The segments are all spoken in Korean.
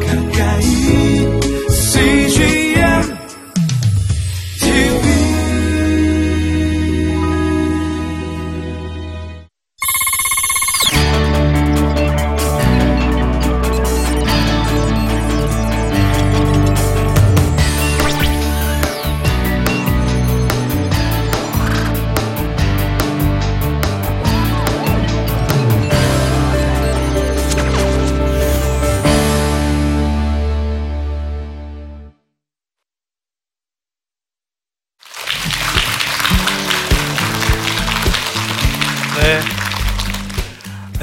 가까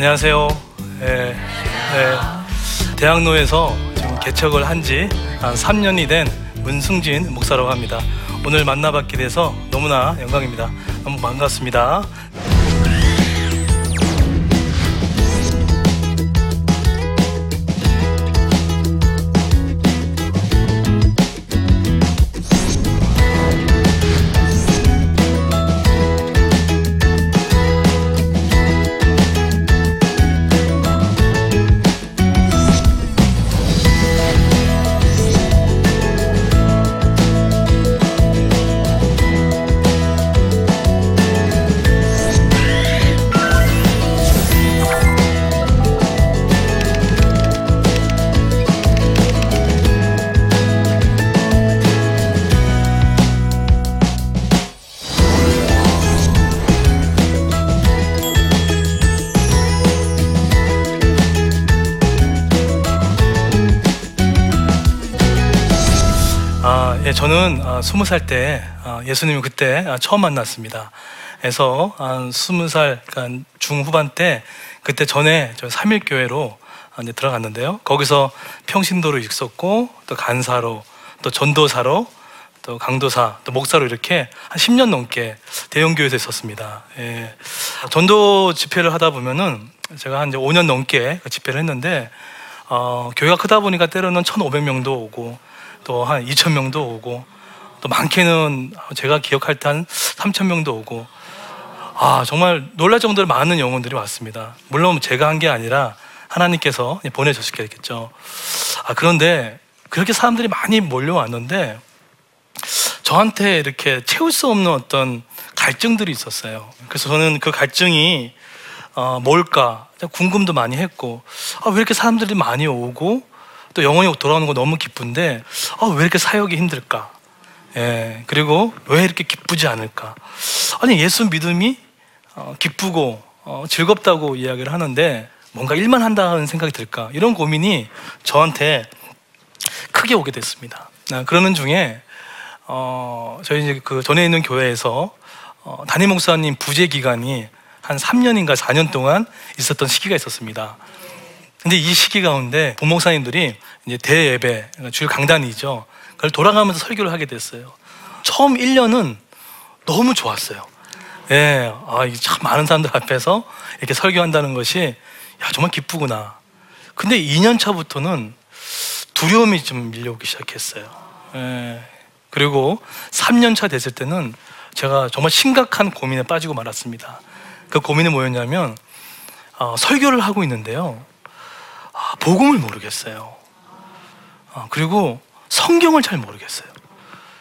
안녕하세요. 네. 네. 대학로에서 지금 개척을 한 지 한 3년이 된 문승진 목사라고 합니다. 오늘 만나뵙게 돼서 너무나 영광입니다. 너무 반갑습니다. 저는 아, 20살 때 아, 예수님을 그때 아, 처음 만났습니다. 그래서 한 20살 그러니까 중후반 때 그때 전에 저 삼일 교회로 아, 이제 들어갔는데요. 거기서 평신도로 있었고 또 간사로 또 전도사로 또 강도사 또 목사로 이렇게 한 10년 넘게 대형 교회에서 있었습니다. 예. 전도 집회를 하다 보면은 제가 한 이제 5년 넘게 그 집회를 했는데 어, 교회가 크다 보니까 때로는 1,500명도 오고 또 한 2,000명도 오고 또 많게는 제가 기억할 때 한 3,000명도 오고 아 정말 놀랄 정도로 많은 영혼들이 왔습니다. 물론 제가 한 게 아니라 하나님께서 보내주셨겠죠. 아 그런데 그렇게 사람들이 많이 몰려왔는데 저한테 이렇게 채울 수 없는 어떤 갈증들이 있었어요. 그래서 저는 그 갈증이 어, 뭘까 궁금도 많이 했고 아, 왜 이렇게 사람들이 많이 오고 또 영혼이 돌아오는 거 너무 기쁜데 아, 왜 이렇게 사역이 힘들까? 예, 그리고 왜 이렇게 기쁘지 않을까? 아니 예수 믿음이 어, 기쁘고 어, 즐겁다고 이야기를 하는데 뭔가 일만 한다는 생각이 들까? 이런 고민이 저한테 크게 오게 됐습니다. 아, 그러는 중에 어, 저희 이제 그 전에 있는 교회에서 어, 담임 목사님 부재 기간이 한 3년인가 4년 동안 있었던 시기가 있었습니다. 근데 이 시기 가운데 부목사님들이 이제 대예배, 그러니까 주일 강단이죠. 그걸 돌아가면서 설교를 하게 됐어요. 처음 1년은 너무 좋았어요. 예, 아, 이참 많은 사람들 앞에서 이렇게 설교한다는 것이 야, 정말 기쁘구나. 근데 2년 차부터는 두려움이 좀 밀려오기 시작했어요. 예, 그리고 3년 차 됐을 때는 제가 정말 심각한 고민에 빠지고 말았습니다. 그 고민이 뭐였냐면 어, 설교를 하고 있는데요. 아, 복음을 모르겠어요. 아, 그리고 성경을 잘 모르겠어요.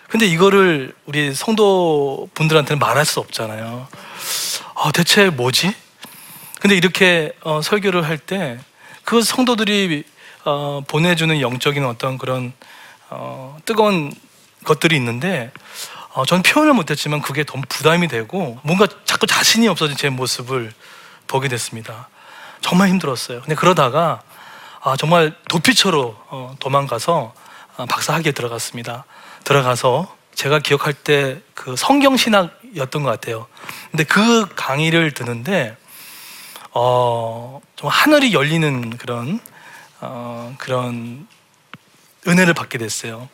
근데 이거를 우리 성도 분들한테는 말할 수 없잖아요. 아, 대체 뭐지? 근데 이렇게 어, 설교를 할 때 그 성도들이 어, 보내주는 영적인 어떤 그런 어, 뜨거운 것들이 있는데 어, 전 표현을 못했지만 그게 너무 부담이 되고 뭔가 자꾸 자신이 없어진 제 모습을 보게 됐습니다. 정말 힘들었어요. 근데 그러다가 아, 정말 도피처로 어, 도망가서 어, 박사학위에 들어갔습니다. 들어가서 제가 기억할 때 그 성경 신학이었던 것 같아요. 근데 그 강의를 듣는데 어, 좀 하늘이 열리는 그런 어, 그런 은혜를 받게 됐어요.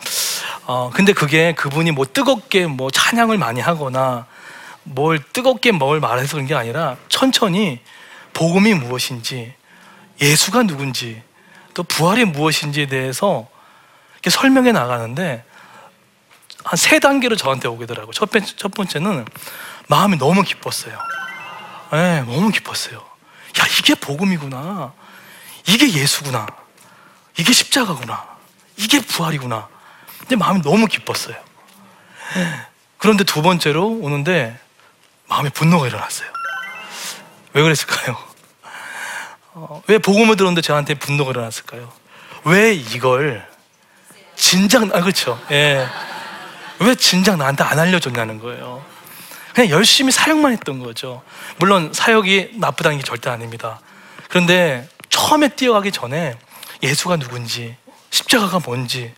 어, 근데 그게 그분이 뭐 뜨겁게 뭐 찬양을 많이 하거나 뭘 뜨겁게 뭘 말해서 그런 게 아니라 천천히 복음이 무엇인지 예수가 누군지 또 부활이 무엇인지에 대해서 이렇게 설명해 나가는데 한 세 단계로 저한테 오게더라고요. 첫, 번째, 첫 번째는 마음이 너무 기뻤어요. 네, 너무 기뻤어요. 야, 이게 복음이구나. 이게 예수구나. 이게 십자가구나. 이게 부활이구나. 근데 마음이 너무 기뻤어요. 그런데 두 번째로 오는데 마음에 분노가 일어났어요. 왜 그랬을까요? 어, 왜 복음을 들었는데 저한테 분노가 일어났을까요? 왜 이걸 진작 아 그렇죠. 예. 왜 진작 나한테 안 알려줬냐는 거예요. 그냥 열심히 사역만 했던 거죠. 물론 사역이 나쁘다는 게 절대 아닙니다. 그런데 처음에 뛰어가기 전에 예수가 누군지, 십자가가 뭔지,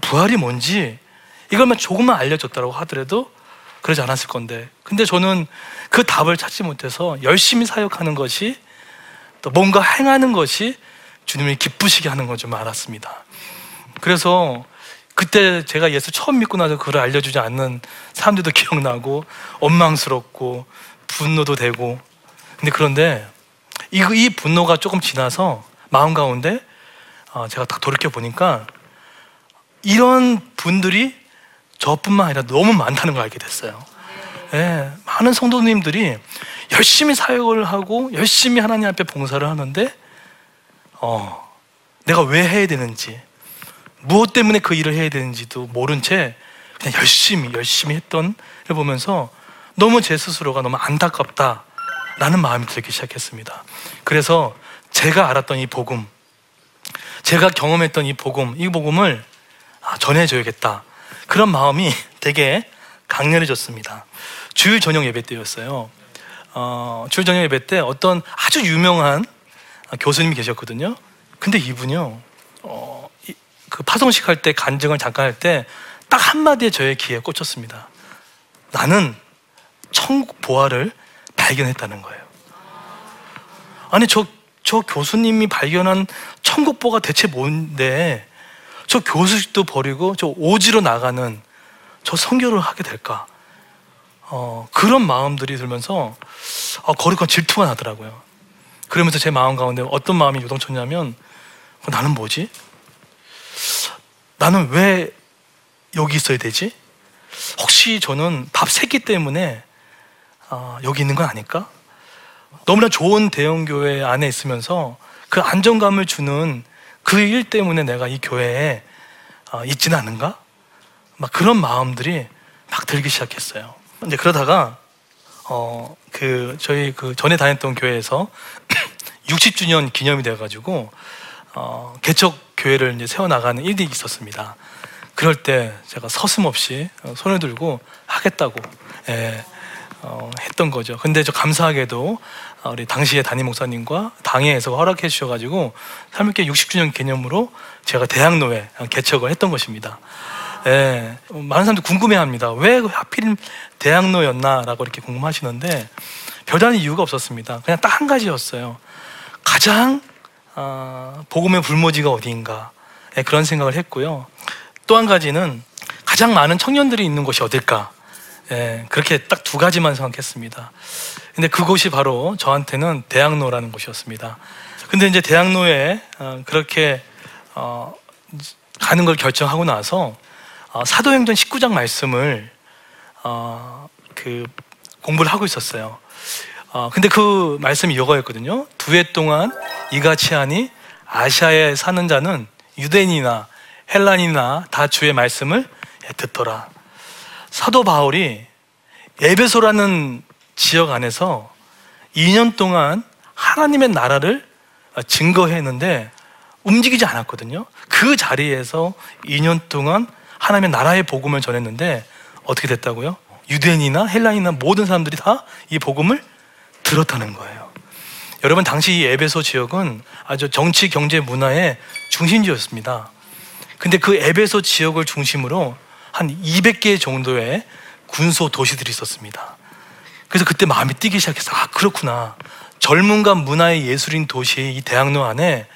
부활이 뭔지 이걸만 조금만 알려줬다고 하더라도 그러지 않았을 건데. 근데 저는 그 답을 찾지 못해서 열심히 사역하는 것이 또 뭔가 행하는 것이 주님을 기쁘시게 하는 건좀 알았습니다. 그래서 그때 제가 예수 처음 믿고 나서 그걸 알려주지 않는 사람들도 기억나고 원망스럽고 분노도 되고 근데 그런데 이, 이 분노가 조금 지나서 마음 가운데 어, 제가 딱 돌이켜 보니까 이런 분들이 저뿐만 아니라 너무 많다는 걸 알게 됐어요. 예, 많은 성도님들이 열심히 사역을 하고 열심히 하나님 앞에 봉사를 하는데 어, 내가 왜 해야 되는지 무엇 때문에 그 일을 해야 되는지도 모른 채 그냥 열심히 열심히 했던 을 보면서 너무 제 스스로가 너무 안타깝다라는 마음이 들기 시작했습니다. 그래서 제가 알았던 이 복음, 제가 경험했던 이 복음, 이 복음을 아, 전해줘야겠다. 그런 마음이 되게 강렬해졌습니다. 주일 저녁 예배 때였어요. 어, 주일 저녁 예배 때 어떤 아주 유명한 교수님이 계셨거든요. 근데 이분요, 어, 이- 그 파송식 할 때 간증을 잠깐 할 때 딱 한마디에 저의 귀에 꽂혔습니다. 나는 천국 보화를 발견했다는 거예요. 아니, 저, 저 교수님이 발견한 천국 보화가 대체 뭔데 저 교수직도 버리고 저 오지로 나가는 저 선교를 하게 될까? 어, 그런 마음들이 들면서 어, 거룩한 질투가 나더라고요. 그러면서 제 마음 가운데 어떤 마음이 요동쳤냐면 어, 나는 뭐지? 나는 왜 여기 있어야 되지? 혹시 저는 밥세끼 때문에 어, 여기 있는 건 아닐까? 너무나 좋은 대형 교회 안에 있으면서 그 안정감을 주는 그 일 때문에 내가 이 교회에 어, 있지는 않은가? 막 그런 마음들이 막 들기 시작했어요. 근데 그러다가 어 그 저희 그 전에 다녔던 교회에서 60주년 기념이 돼가지고 어 개척 교회를 이제 세워 나가는 일이 있었습니다. 그럴 때 제가 서슴없이 어, 손을 들고 하겠다고 예, 어, 했던 거죠. 근데 저 감사하게도 어, 우리 당시의 담임 목사님과 당회에서 허락해 주셔가지고 3일께 60주년 기념으로 제가 대학로에 개척을 했던 것입니다. 예, 어, 많은 사람들이 궁금해합니다. 왜 하필 대학로였나라고 이렇게 궁금하시는데 별다른 이유가 없었습니다. 그냥 딱 한 가지였어요. 가장 아, 복음의 불모지가 어디인가 예, 그런 생각을 했고요. 또 한 가지는 가장 많은 청년들이 있는 곳이 어딜까 예, 그렇게 딱 두 가지만 생각했습니다. 근데 그곳이 바로 저한테는 대학로라는 곳이었습니다. 근데 이제 대학로에 어, 그렇게 어, 가는 걸 결정하고 나서 어, 사도행전 19장 말씀을 어, 그 공부를 하고 있었어요. 어, 근데 그 말씀이 이거였거든요. 두 해 동안 이같이 하니 아시아에 사는 자는 유대인이나 헬란이나 다 주의 말씀을 듣더라. 사도 바울이 에베소라는 지역 안에서 2년 동안 하나님의 나라를 증거했는데 움직이지 않았거든요. 그 자리에서 2년 동안 하나님의 나라의 복음을 전했는데 어떻게 됐다고요? 유대인이나 헬라인이나 모든 사람들이 다 이 복음을 들었다는 거예요. 여러분 당시 이 에베소 지역은 아주 정치, 경제, 문화의 중심지였습니다. 근데 그 에베소 지역을 중심으로 한 200개 정도의 군소 도시들이 있었습니다. 그래서 그때 마음이 뛰기 시작했어. 아, 그렇구나. 젊음과 문화의 예술인 도시 이 대학로 안에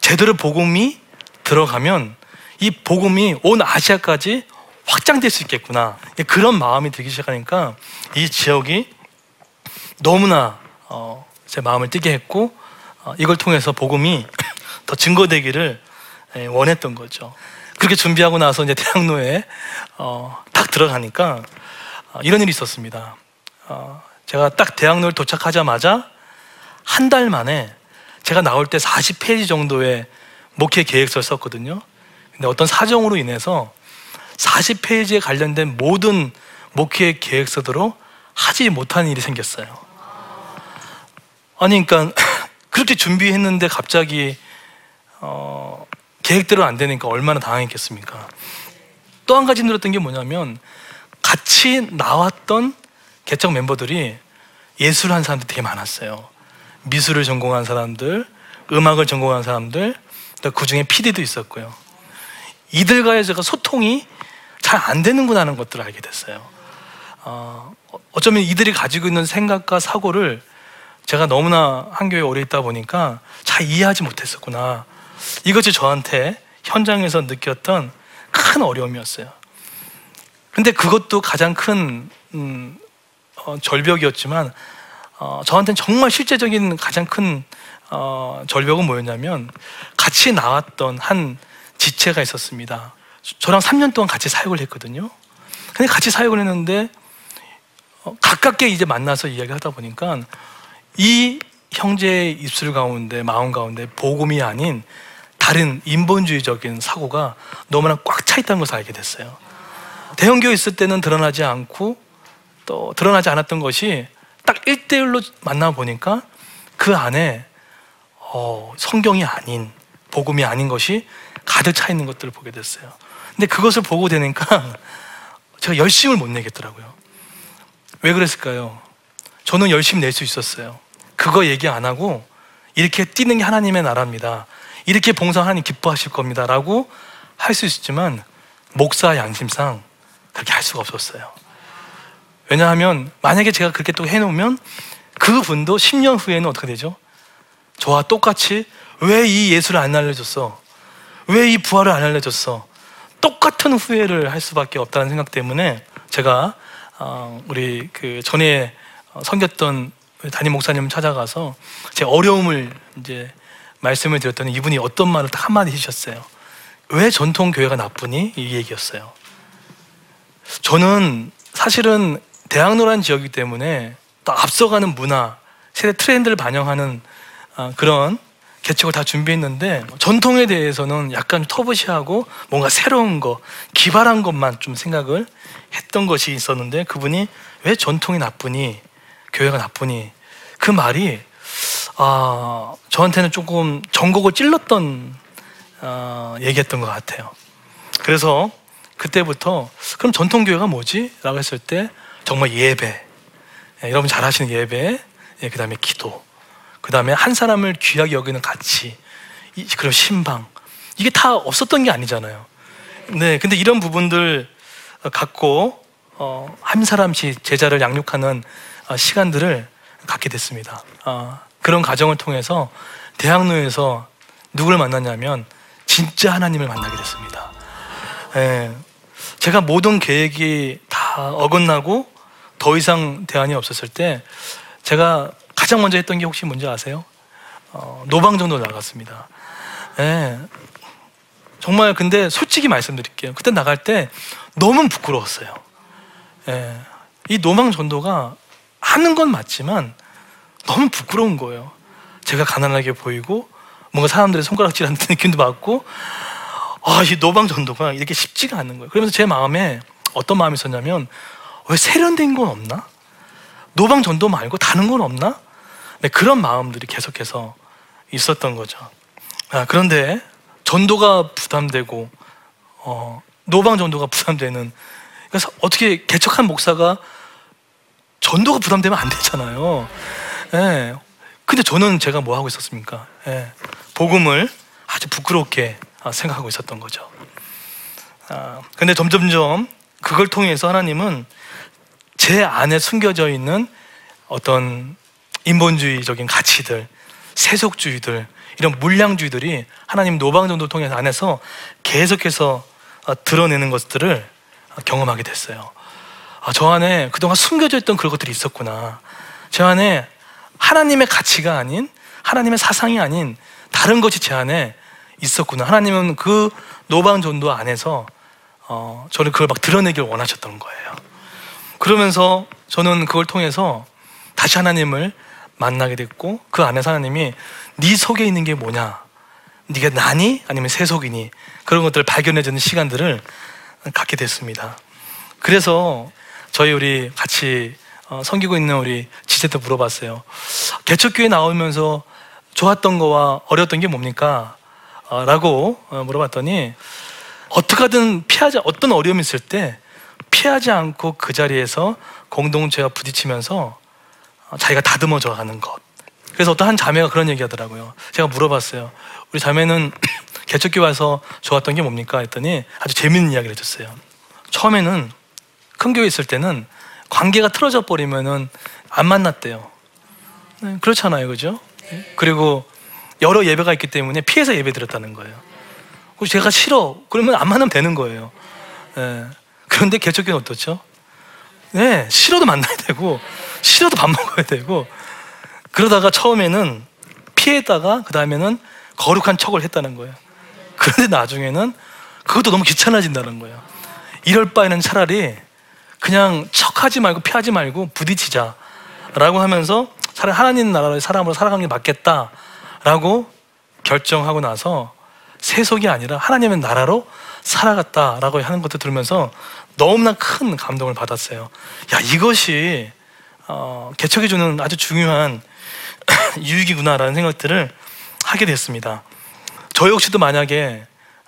제대로 복음이 들어가면 이 복음이 온 아시아까지 확장될 수 있겠구나. 그런 마음이 들기 시작하니까 이 지역이 너무나 어, 제 마음을 뛰게 했고 어, 이걸 통해서 복음이 더 증거되기를 예, 원했던 거죠. 그렇게 준비하고 나서 이제 대학로에 어, 딱 들어가니까 어, 이런 일이 있었습니다. 어, 제가 딱 대학로를 도착하자마자 한 달 만에 제가 나올 때 40페이지 정도의 목회 계획서를 썼거든요. 근데 어떤 사정으로 인해서 40페이지에 관련된 모든 목회 계획서대로 하지 못한 일이 생겼어요. 아니, 그러니까 그렇게 준비했는데 갑자기 어, 계획대로 안 되니까 얼마나 당황했겠습니까? 또 한 가지 늘었던 게 뭐냐면 같이 나왔던 개척 멤버들이 예술을 한 사람들이 되게 많았어요. 미술을 전공한 사람들, 음악을 전공한 사람들, 그 중에 PD도 있었고요. 이들과의 제가 소통이 잘 안 되는구나 하는 것들을 알게 됐어요. 어, 어쩌면 이들이 가지고 있는 생각과 사고를 제가 너무나 한교에 오래 있다 보니까 잘 이해하지 못했었구나. 이것이 저한테 현장에서 느꼈던 큰 어려움이었어요. 근데 그것도 가장 큰 음, 어, 절벽이었지만 어, 저한테는 정말 실제적인 가장 큰 어, 절벽은 뭐였냐면 같이 나왔던 한 지체가 있었습니다. 저랑 3년 동안 같이 사역을 했거든요. 근데 같이 사역을 했는데 어, 가깝게 이제 만나서 이야기하다 보니까 이 형제의 입술 가운데 마음 가운데 복음이 아닌 다른 인본주의적인 사고가 너무나 꽉 차 있다는 것을 알게 됐어요. 대형교회 있을 때는 드러나지 않고 또 드러나지 않았던 것이 딱 1대1로 만나보니까 그 안에 어, 성경이 아닌 복음이 아닌 것이 가득 차 있는 것들을 보게 됐어요. 근데 그것을 보고 되니까 제가 열심을 못 내겠더라고요. 왜 그랬을까요? 저는 열심히 낼 수 있었어요. 그거 얘기 안 하고 이렇게 뛰는 게 하나님의 나라입니다. 이렇게 봉사 하나님 기뻐하실 겁니다. 라고 할 수 있었지만 목사 양심상 그렇게 할 수가 없었어요. 왜냐하면 만약에 제가 그렇게 또 해놓으면 그분도 10년 후에는 어떻게 되죠? 저와 똑같이 왜 이 예수를 안 알려줬어? 왜 이 부활을 안 알려줬어? 똑같은 후회를 할 수밖에 없다는 생각 때문에 제가 어, 우리 그 전에 섬겼던 담임 목사님 찾아가서 제 어려움을 이제 말씀을 드렸더니 이분이 어떤 말을 딱 한마디 해주셨어요. 왜 전통 교회가 나쁘니? 이 얘기였어요. 저는 사실은 대학로란 지역이기 때문에 또 앞서가는 문화, 세대 트렌드를 반영하는 아, 그런 개척을 다 준비했는데 전통에 대해서는 약간 터부시하고 뭔가 새로운 거, 기발한 것만 좀 생각을 했던 것이 있었는데 그분이 왜 전통이 나쁘니, 교회가 나쁘니 그 말이 아, 저한테는 조금 전곡을 찔렀던 어, 얘기했던 것 같아요. 그래서 그때부터 그럼 전통교회가 뭐지? 라고 했을 때 정말 예배, 예, 여러분 잘 하시는 예배, 예, 그 다음에 기도, 그 다음에 한 사람을 귀하게 여기는 가치, 이, 그리고 신방. 이게 다 없었던 게 아니잖아요. 네, 근데 이런 부분들 갖고 어, 한 사람씩 제자를 양육하는 어, 시간들을 갖게 됐습니다. 어, 그런 과정을 통해서 대학로에서 누구를 만났냐면 진짜 하나님을 만나게 됐습니다. 예, 제가 모든 계획이 다 어긋나고 더 이상 대안이 없었을 때 제가 가장 먼저 했던 게 혹시 뭔지 아세요? 어, 노방 정도 나갔습니다. 예, 정말 근데 솔직히 말씀드릴게요. 그때 나갈 때 너무 부끄러웠어요. 예, 이 노방 전도가 하는 건 맞지만 너무 부끄러운 거예요. 제가 가난하게 보이고 뭔가 사람들의 손가락질하는 느낌도 받고 아, 이 노방 전도가 이렇게 쉽지가 않은 거예요. 그러면서 제 마음에 어떤 마음이 있었냐면 왜 세련된 건 없나? 노방 전도 말고 다른 건 없나? 네, 그런 마음들이 계속해서 있었던 거죠. 아, 그런데 전도가 부담되고 어, 노방 전도가 부담되는 그래서 어떻게 개척한 목사가 전도가 부담되면 안 되잖아요. 예. 근데 저는 제가 뭐 하고 있었습니까? 예. 복음을 아주 부끄럽게 아, 생각하고 있었던 거죠. 아, 근데 점점점 그걸 통해서 하나님은 제 안에 숨겨져 있는 어떤 인본주의적인 가치들, 세속주의들, 이런 물량주의들이 하나님 노방정도 통해서 안에서 계속해서 어, 드러내는 것들을 경험하게 됐어요. 아, 저 안에 그동안 숨겨져 있던 그런 것들이 있었구나. 저 안에 하나님의 가치가 아닌 하나님의 사상이 아닌 다른 것이 제 안에 있었구나. 하나님은 그 노방 전도 안에서 어, 저를 그걸 막 드러내길 원하셨던 거예요. 그러면서 저는 그걸 통해서 다시 하나님을 만나게 됐고 그 안에서 하나님이 네 속에 있는 게 뭐냐? 네가 나니 아니면 세속이니 그런 것들을 발견해주는 시간들을 갖게 됐습니다. 그래서 저희 우리 같이 어, 섬기고 있는 우리 지체한테 물어봤어요. 개척교회 나오면서 좋았던 거와 어려웠던 게 뭡니까? 어, 라고 어, 물어봤더니 어떻게 하든 피하지 어떤 어려움이 있을 때 피하지 않고 그 자리에서 공동체와 부딪히면서 어, 자기가 다듬어져 가는 것. 그래서 어떤 한 자매가 그런 얘기 하더라고요. 제가 물어봤어요. 우리 자매는 개척교회 와서 좋았던 게 뭡니까? 했더니 아주 재밌는 이야기를 해줬어요. 처음에는 큰 교회 있을 때는 관계가 틀어져 버리면은 안 만났대요. 네, 그렇잖아요, 그죠? 그리고 여러 예배가 있기 때문에 피해서 예배 드렸다는 거예요. 그리고 제가 싫어. 그러면 안 만나면 되는 거예요. 예. 그런데 개척교는 어떻죠? 네, 싫어도 만나야 되고, 싫어도 밥 먹어야 되고, 그러다가 처음에는 피했다가, 그 다음에는 거룩한 척을 했다는 거예요. 그런데 나중에는 그것도 너무 귀찮아진다는 거예요. 이럴 바에는 차라리 그냥 척하지 말고 피하지 말고 부딪히자. 라고 하면서 하나님 나라의 사람으로 살아가는 게 맞겠다라고 결정하고 나서 세속이 아니라 하나님의 나라로 살아갔다라고 하는 것도 들으면서 너무나 큰 감동을 받았어요. 야 이것이 어, 개척해 주는 아주 중요한 유익이구나라는 생각들을 하게 됐습니다. 저 역시도 만약에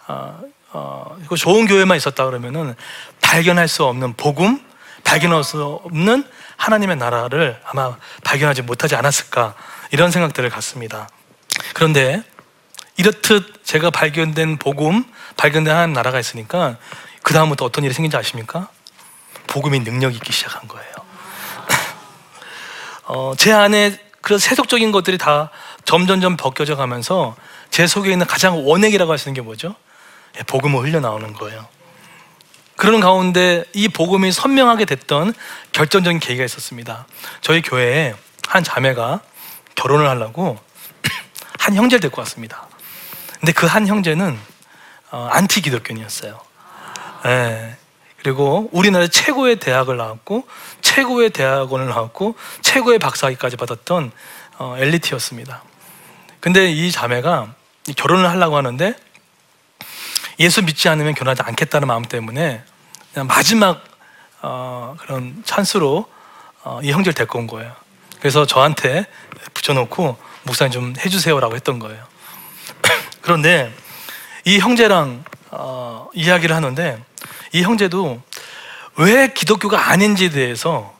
어, 어, 좋은 교회만 있었다 그러면은 발견할 수 없는 복음, 발견할 수 없는 하나님의 나라를 아마 발견하지 못하지 않았을까 이런 생각들을 갖습니다. 그런데 이렇듯 제가 발견된 복음, 발견된 하나님 나라가 있으니까 그 다음부터 어떤 일이 생긴지 아십니까? 복음이 능력 있기 시작한 거예요. 어, 제 안에 그런 세속적인 것들이 다 점점점 벗겨져 가면서 제 속에 있는 가장 원액이라고 할 수 있는 게 뭐죠? 예, 복음을 흘려나오는 거예요. 그런 가운데 이 복음이 선명하게 됐던 결정적인 계기가 있었습니다. 저희 교회에 한 자매가 결혼을 하려고 한 형제를 데리고 왔습니다. 근데 그 한 형제는 어, 안티 기독교인이었어요. 예. 그리고 우리나라 최고의 대학을 나왔고 최고의 대학원을 나왔고 최고의 박사학위까지 받았던 어, 엘리트였습니다. 근데 이 자매가 결혼을 하려고 하는데 예수 믿지 않으면 결혼하지 않겠다는 마음 때문에 그냥 마지막 어, 그런 찬스로 어, 이 형제를 데리고 온 거예요. 그래서 저한테 붙여놓고 목사님 좀 해주세요라고 했던 거예요. 그런데 이 형제랑 어, 이야기를 하는데 이 형제도 왜 기독교가 아닌지에 대해서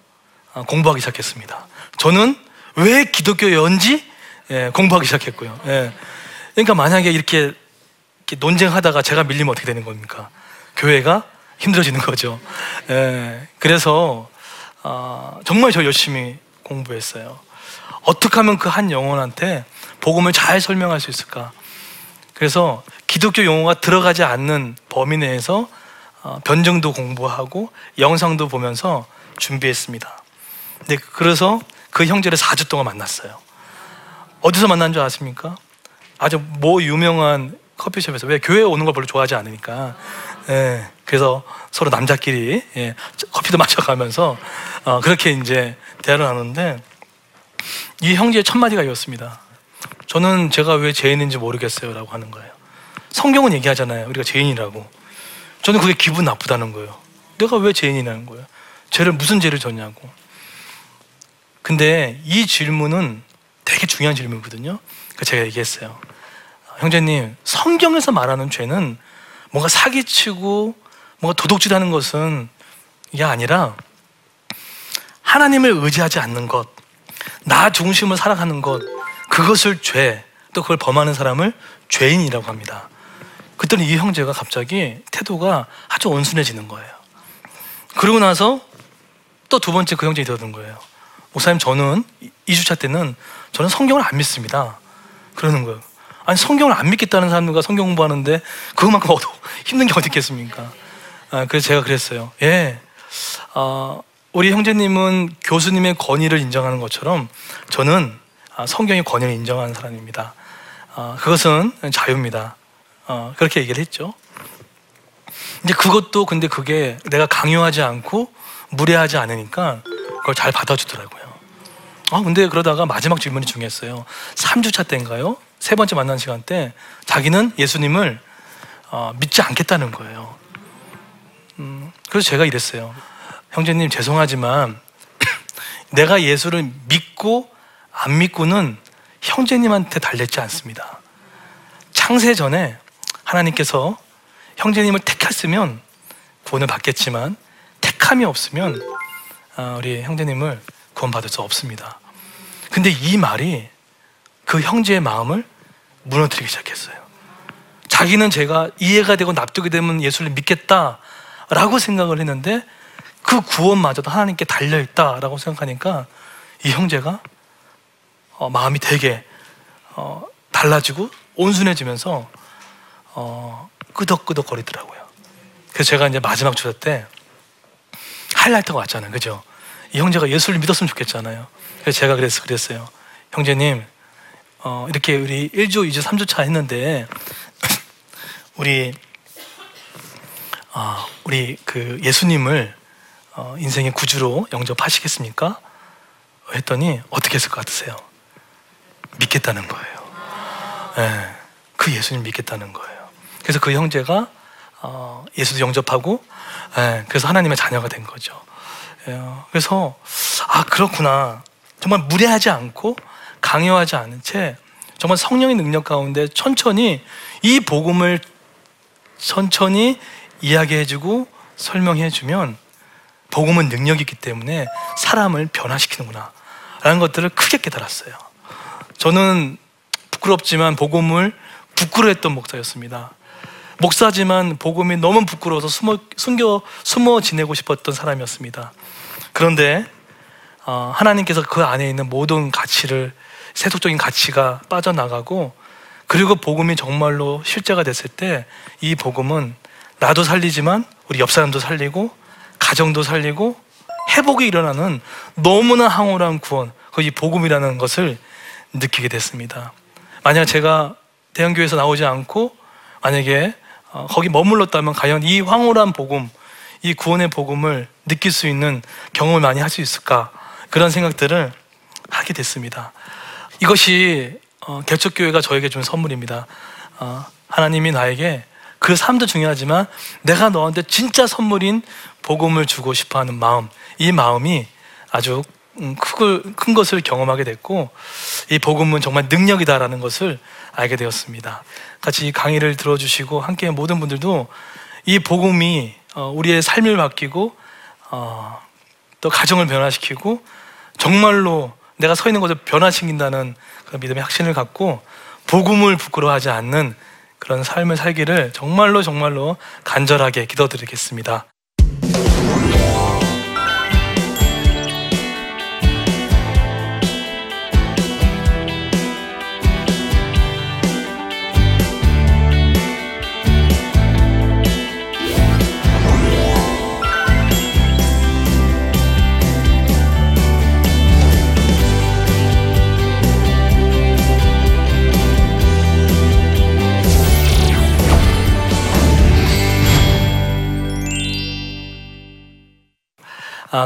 어, 공부하기 시작했습니다. 저는 왜 기독교였는지 예, 공부하기 시작했고요. 예. 그러니까 만약에 이렇게, 이렇게 논쟁하다가 제가 밀리면 어떻게 되는 겁니까? 교회가 힘들어지는 거죠. 예. 그래서 어, 정말 저 열심히 공부했어요. 어떻게 하면 그 한 영혼한테 복음을 잘 설명할 수 있을까? 그래서 기독교 용어가 들어가지 않는 범위 내에서 어, 변증도 공부하고 영상도 보면서 준비했습니다. 네, 그래서 그 형제를 4주 동안 만났어요. 어디서 만난 줄 아십니까? 아주 뭐 유명한 커피숍에서 왜 교회에 오는 걸 별로 좋아하지 않으니까 예, 그래서 서로 남자끼리 예, 커피도 마셔가면서 어, 그렇게 이제 대화를 하는데 이 형제의 첫 마디가 이었습니다. 저는 제가 왜 죄인인지 모르겠어요라고 하는 거예요. 성경은 얘기하잖아요. 우리가 죄인이라고. 저는 그게 기분 나쁘다는 거예요. 내가 왜 죄인이라는 거예요? 죄를 무슨 죄를 졌냐고. 근데 이 질문은 되게 중요한 질문이거든요. 그 제가 얘기했어요. 형제님, 성경에서 말하는 죄는 뭔가 사기치고 뭔가 도둑질하는 것은 이게 아니라 하나님을 의지하지 않는 것, 나 중심을 살아가는 것, 그것을 죄, 또 그걸 범하는 사람을 죄인이라고 합니다. 그랬더니 이 형제가 갑자기 태도가 아주 온순해지는 거예요. 그러고 나서 또 두 번째 그 형제가 들어든 거예요. 목사님, 저는 2주차 때는 저는 성경을 안 믿습니다. 그러는 거예요. 아니, 성경을 안 믿겠다는 사람들과 성경 공부하는데 그것만큼 어도 힘든 게 어디 있겠습니까? 아, 그래서 제가 그랬어요. 예. 아, 우리 형제님은 교수님의 권위를 인정하는 것처럼 저는 아, 성경의 권위를 인정하는 사람입니다. 아, 그것은 자유입니다. 어, 그렇게 얘기를 했죠. 이제 그것도 근데 그게 내가 강요하지 않고 무례하지 않으니까 그걸 잘 받아주더라고요. 아, 근데 그러다가 마지막 질문이 중요했어요. 3주차 때인가요? 세 번째 만난 시간 때 자기는 예수님을 어, 믿지 않겠다는 거예요. 음, 그래서 제가 이랬어요. 형제님 죄송하지만 내가 예수를 믿고 안 믿고는 형제님한테 달렸지 않습니다. 창세 전에 하나님께서 형제님을 택했으면 구원을 받겠지만 택함이 없으면 아, 우리 형제님을 구원받을 수 없습니다. 근데 이 말이 그 형제의 마음을 무너뜨리기 시작했어요. 자기는 제가 이해가 되고 납득이 되면 예수를 믿겠다라고 생각을 했는데 그 구원마저도 하나님께 달려있다라고 생각하니까 이 형제가 어, 마음이 되게 어, 달라지고 온순해지면서 어, 끄덕끄덕 거리더라고요. 그래서 제가 이제 마지막 주사 때 하이라이트가 왔잖아요. 그죠? 이 형제가 예수를 믿었으면 좋겠잖아요. 그래서 제가 그래서 그랬어요. 형제님, 어, 이렇게 우리 1주, 2주, 3주 차 했는데, 우리, 어, 우리 그 예수님을 어, 인생의 구주로 영접하시겠습니까? 했더니 어떻게 했을 것 같으세요? 믿겠다는 거예요. 예, 그 예수님 믿겠다는 거예요. 그래서 그 형제가 어, 예수도 영접하고, 예, 그래서 하나님의 자녀가 된 거죠. 예, 그래서 아 그렇구나. 정말 무례하지 않고 강요하지 않은 채 정말 성령의 능력 가운데 천천히 이 복음을 천천히 이야기해주고 설명해주면 복음은 능력이 있기 때문에 사람을 변화시키는구나 라는 것들을 크게 깨달았어요. 저는 부끄럽지만 복음을 부끄러했던 목사였습니다. 목사지만 복음이 너무 부끄러워서 숨어, 숨겨, 숨어 지내고 싶었던 사람이었습니다. 그런데 어, 하나님께서 그 안에 있는 모든 가치를 세속적인 가치가 빠져나가고 그리고 복음이 정말로 실제가 됐을 때 이 복음은 나도 살리지만 우리 옆 사람도 살리고 가정도 살리고 회복이 일어나는 너무나 황홀한 구원 그이 복음이라는 것을 느끼게 됐습니다. 만약 제가 대형교회에서 나오지 않고 만약에 어, 거기 머물렀다면 과연 이 황홀한 복음, 이 구원의 복음을 느낄 수 있는 경험을 많이 할 수 있을까 그런 생각들을 하게 됐습니다. 이것이 어, 개척교회가 저에게 준 선물입니다. 어, 하나님이 나에게 그 삶도 중요하지만 내가 너한테 진짜 선물인 복음을 주고 싶어 하는 마음, 이 마음이 아주 음, 큰 것을 경험하게 됐고 이 복음은 정말 능력이다라는 것을 알게 되었습니다. 같이 이 강의를 들어주시고 함께 모든 분들도 이 복음이 어, 우리의 삶을 바뀌고 어, 또 가정을 변화시키고 정말로 내가 서 있는 것을 변화시킨다는 그런 믿음의 확신을 갖고 복음을 부끄러워하지 않는 그런 삶을 살기를 정말로 정말로 간절하게 기도드리겠습니다.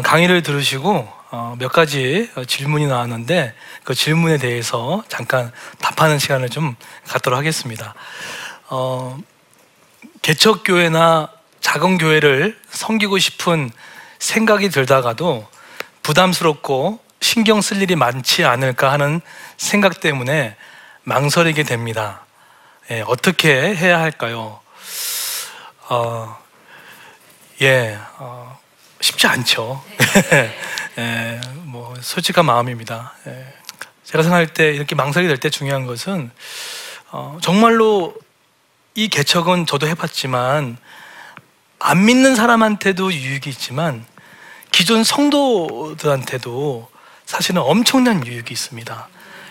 강의를 들으시고 어, 몇 가지 어, 질문이 나왔는데 그 질문에 대해서 잠깐 답하는 시간을 좀 갖도록 하겠습니다. 어, 개척교회나 작은 교회를 섬기고 싶은 생각이 들다가도 부담스럽고 신경 쓸 일이 많지 않을까 하는 생각 때문에 망설이게 됩니다. 예, 어떻게 해야 할까요? 어, 예, 어, 쉽지 않죠. 예, 뭐 솔직한 마음입니다. 예. 제가 생각할 때 이렇게 망설이 될 때 중요한 것은 어, 정말로 이 개척은 저도 해봤지만 안 믿는 사람한테도 유익이 있지만 기존 성도들한테도 사실은 엄청난 유익이 있습니다.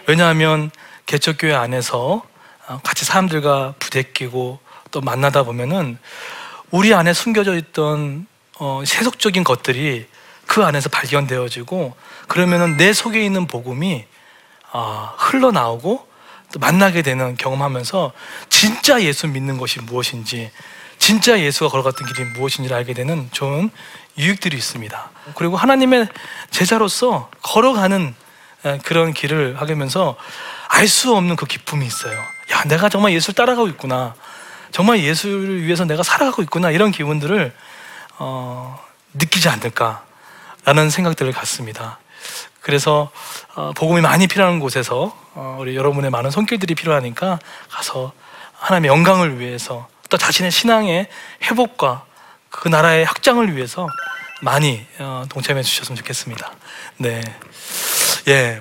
왜냐하면 개척교회 안에서 어, 같이 사람들과 부대끼고 또 만나다 보면은 우리 안에 숨겨져 있던 어, 세속적인 것들이 그 안에서 발견되어지고 그러면은 내 속에 있는 복음이 아, 흘러나오고 또 만나게 되는 경험하면서 진짜 예수 믿는 것이 무엇인지 진짜 예수가 걸어갔던 길이 무엇인지를 알게 되는 좋은 유익들이 있습니다. 그리고 하나님의 제자로서 걸어가는 에, 그런 길을 하면서 알 수 없는 그 기쁨이 있어요. 야, 내가 정말 예수를 따라가고 있구나. 정말 예수를 위해서 내가 살아가고 있구나. 이런 기분들을 어, 느끼지 않을까라는 생각들을 갖습니다. 그래서 어, 복음이 많이 필요한 곳에서 어, 우리 여러분의 많은 손길들이 필요하니까 가서 하나님의 영광을 위해서 또 자신의 신앙의 회복과 그 나라의 확장을 위해서 많이 어, 동참해 주셨으면 좋겠습니다. 네, 예,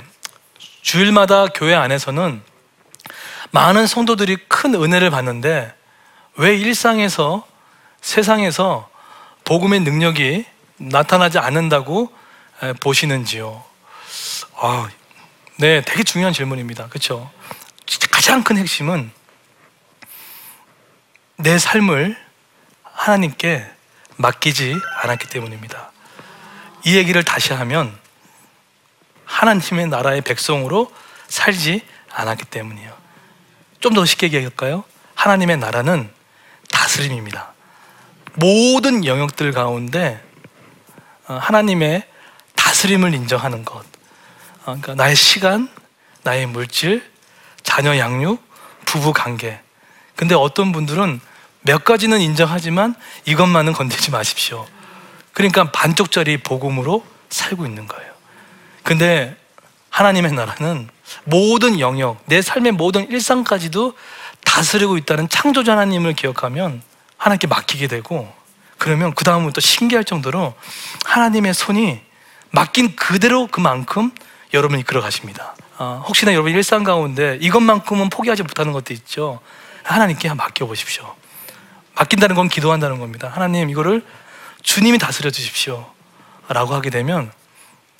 주일마다 교회 안에서는 많은 성도들이 큰 은혜를 받는데 왜 일상에서 세상에서 복음의 능력이 나타나지 않는다고 에, 보시는지요? 아, 네, 되게 중요한 질문입니다. 그렇죠? 가장 큰 핵심은 내 삶을 하나님께 맡기지 않았기 때문입니다. 이 얘기를 다시 하면 하나님의 나라의 백성으로 살지 않았기 때문이에요. 좀 더 쉽게 얘기할까요? 하나님의 나라는 다스림입니다. 모든 영역들 가운데 어, 하나님의 다스림을 인정하는 것. 어, 그러니까 나의 시간, 나의 물질, 자녀 양육, 부부 관계. 근데 어떤 분들은 몇 가지는 인정하지만 이것만은 건드리지 마십시오. 그러니까 반쪽짜리 복음으로 살고 있는 거예요. 근데 하나님의 나라는 모든 영역, 내 삶의 모든 일상까지도 다스리고 있다는 창조자 하나님을 기억하면 하나님께 맡기게 되고 그러면 그 다음부터 신기할 정도로 하나님의 손이 맡긴 그대로 그만큼 여러분이 이끌어 가십니다. 어, 혹시나 여러분 일상 가운데 이것만큼은 포기하지 못하는 것도 있죠. 하나님께 맡겨 보십시오. 맡긴다는 건 기도한다는 겁니다. 하나님 이거를 주님이 다스려 주십시오. 라고 하게 되면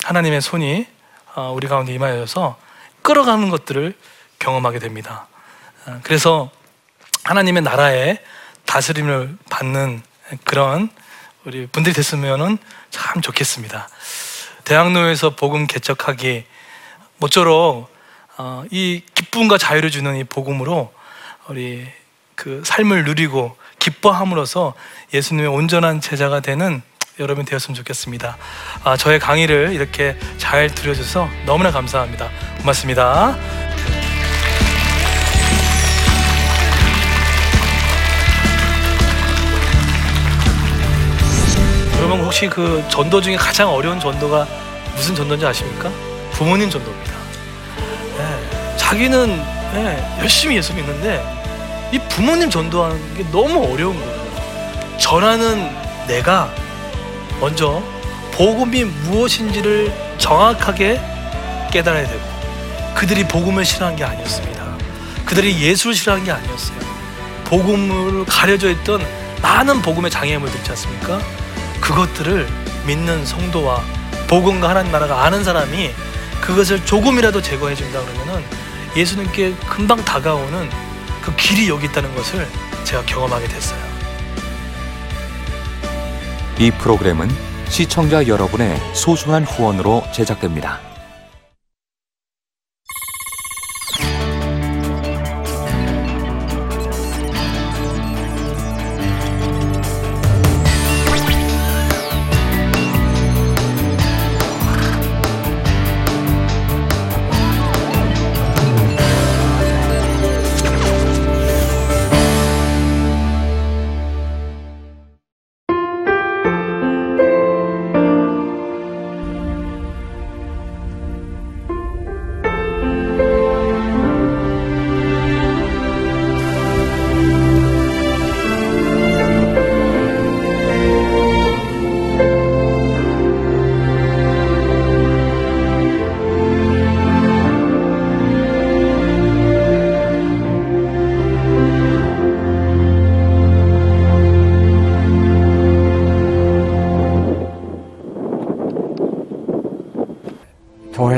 하나님의 손이 어, 우리 가운데 임하여서 끌어가는 것들을 경험하게 됩니다. 어, 그래서 하나님의 나라에 다스림을 받는 그런 우리 분들이 됐으면 참 좋겠습니다. 대학로에서 복음 개척하기 모쪼록 어, 이 기쁨과 자유를 주는 이 복음으로 우리 그 삶을 누리고 기뻐함으로써 예수님의 온전한 제자가 되는 여러분 되었으면 좋겠습니다. 아, 저의 강의를 이렇게 잘 들어줘서 너무나 감사합니다. 고맙습니다. 여러분 혹시 그 전도 중에 가장 어려운 전도가 무슨 전도인지 아십니까? 부모님 전도입니다. 예, 자기는 예, 열심히 예수 믿는데 이 부모님 전도하는 게 너무 어려운 거예요. 전하는 내가 먼저 복음이 무엇인지를 정확하게 깨달아야 되고 그들이 복음을 싫어한 게 아니었습니다. 그들이 예수를 싫어한 게 아니었어요. 복음을 가려져 있던 많은 복음의 장애물들 있지 않습니까? 그것들을 믿는 성도와 복음과 하나님 나라가 아는 사람이 그것을 조금이라도 제거해 준다 그러면은 예수님께 금방 다가오는 그 길이 여기 있다는 것을 제가 경험하게 됐어요. 이 프로그램은 시청자 여러분의 소중한 후원으로 제작됩니다.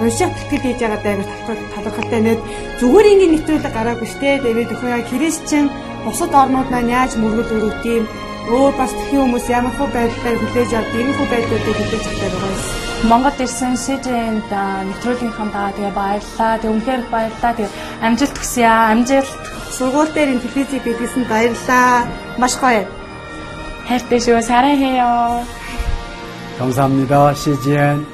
уншаад тэтгэл хийж байгаа даа талхалтай нэг зүгээр ингээд нэвтрүүлэг гараагүй штэ тэгээд өхөө христчин бусад орнууд маань яаж мөргөл өрөвт юм өөр бас тхэн хүмүүс ямар хөө байдлаар хүлээж авд ийм хөө байдлуудыг хүлээж авдаг байгаа юм. Монгол ирсэн СЖН-д нэвтрүүлгийнхаа даа тэгээ баярлаа. Тэг үнхээр баярлаа. Тэг амжилт хүсье аа. Амжилт. Сургууль дээр ин телевизийг бидлсэн баярлаа. Маш гоё. хайртай шүү. 사랑해요. 감사합니다. CGN